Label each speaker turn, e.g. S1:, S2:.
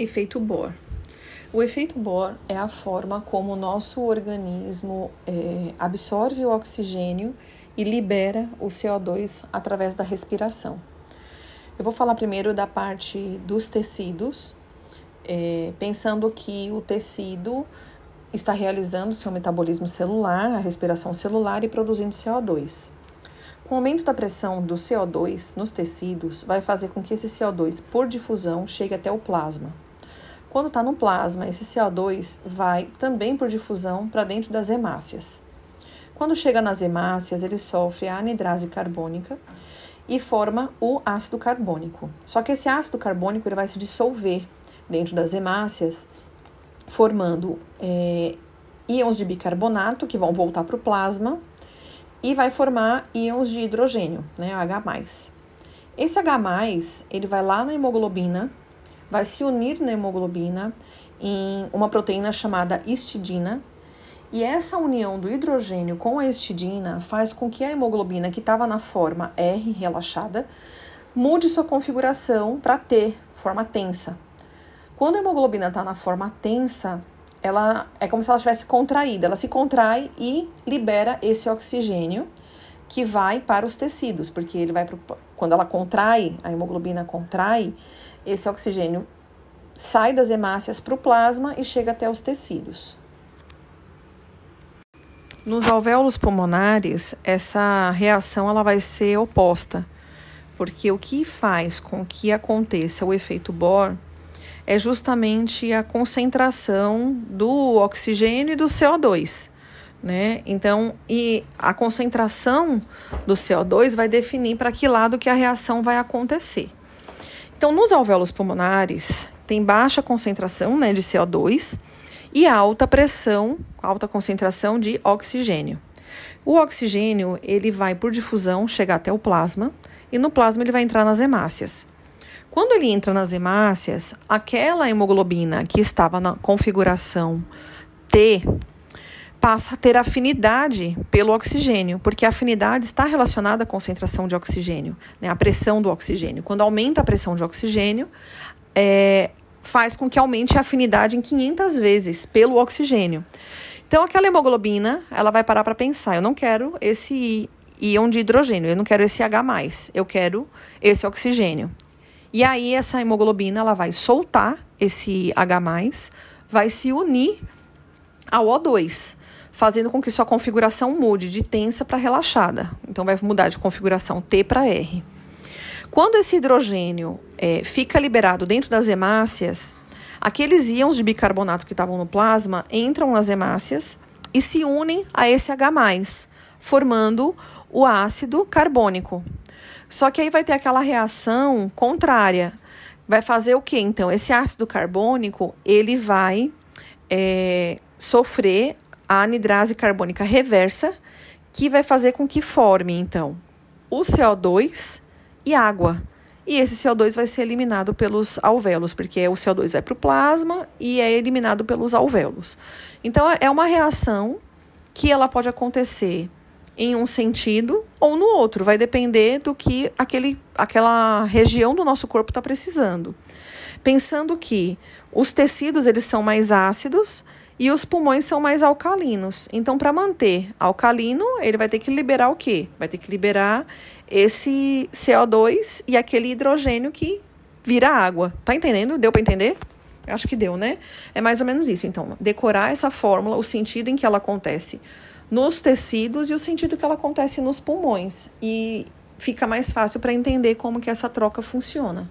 S1: Efeito Bohr. O efeito Bohr é a forma como o nosso organismo é, absorve o oxigênio e libera o CO2 através da respiração. Eu vou falar primeiro da parte dos tecidos, é, pensando que o tecido está realizando seu metabolismo celular, a respiração celular e produzindo CO2. Com o aumento da pressão do CO2 nos tecidos, vai fazer com que esse CO2, por difusão, chegue até o plasma. Quando está no plasma, esse CO2 vai também por difusão para dentro das hemácias. Quando chega nas hemácias, ele sofre a anidrase carbônica e forma o ácido carbônico. Só que esse ácido carbônico ele vai se dissolver dentro das hemácias, formando é, íons de bicarbonato que vão voltar para o plasma e vai formar íons de hidrogênio, né, H+. Esse H+, ele vai lá na hemoglobina vai se unir na hemoglobina em uma proteína chamada histidina. E essa união do hidrogênio com a histidina faz com que a hemoglobina, que estava na forma R relaxada, mude sua configuração para T, forma tensa. Quando a hemoglobina está na forma tensa, ela é como se ela estivesse contraída. Ela se contrai e libera esse oxigênio que vai para os tecidos, porque ele vai pro, quando ela contrai, a hemoglobina contrai, esse oxigênio sai das hemácias para o plasma e chega até os tecidos. Nos alvéolos pulmonares, essa reação ela vai ser oposta, porque o que faz com que aconteça o efeito Bohr é justamente a concentração do oxigênio e do CO2. Né? Então, e a concentração do CO2 vai definir para que lado que a reação vai acontecer. Então, nos alvéolos pulmonares, tem baixa concentração né, de CO2 e alta pressão, alta concentração de oxigênio. O oxigênio ele vai por difusão chegar até o plasma e no plasma ele vai entrar nas hemácias. Quando ele entra nas hemácias, aquela hemoglobina que estava na configuração T passa a ter afinidade pelo oxigênio, porque a afinidade está relacionada à concentração de oxigênio, né, à pressão do oxigênio. Quando aumenta a pressão de oxigênio, é, faz com que aumente a afinidade em 500 vezes pelo oxigênio. Então, aquela hemoglobina, ela vai parar para pensar: eu não quero esse íon de hidrogênio, eu não quero esse H+, eu quero esse oxigênio. E aí, essa hemoglobina, ela vai soltar esse H+, vai se unir ao O2 fazendo com que sua configuração mude de tensa para relaxada. Então, vai mudar de configuração T para R. Quando esse hidrogênio é, fica liberado dentro das hemácias, aqueles íons de bicarbonato que estavam no plasma entram nas hemácias e se unem a esse H+, formando o ácido carbônico. Só que aí vai ter aquela reação contrária. Vai fazer o que então? Esse ácido carbônico ele vai é, sofrer a anidrase carbônica reversa, que vai fazer com que forme, então, o CO2 e água. E esse CO2 vai ser eliminado pelos alvéolos, porque o CO2 vai para o plasma e é eliminado pelos alvéolos. Então, é uma reação que ela pode acontecer em um sentido ou no outro, vai depender do que aquele, aquela região do nosso corpo está precisando. Pensando que os tecidos eles são mais ácidos e os pulmões são mais alcalinos. Então, para manter alcalino, ele vai ter que liberar o quê? Vai ter que liberar esse CO2 e aquele hidrogênio que vira água. Tá entendendo? Deu para entender? Acho que deu, né? É mais ou menos isso. Então, decorar essa fórmula, o sentido em que ela acontece nos tecidos e o sentido que ela acontece nos pulmões. E fica mais fácil para entender como que essa troca funciona.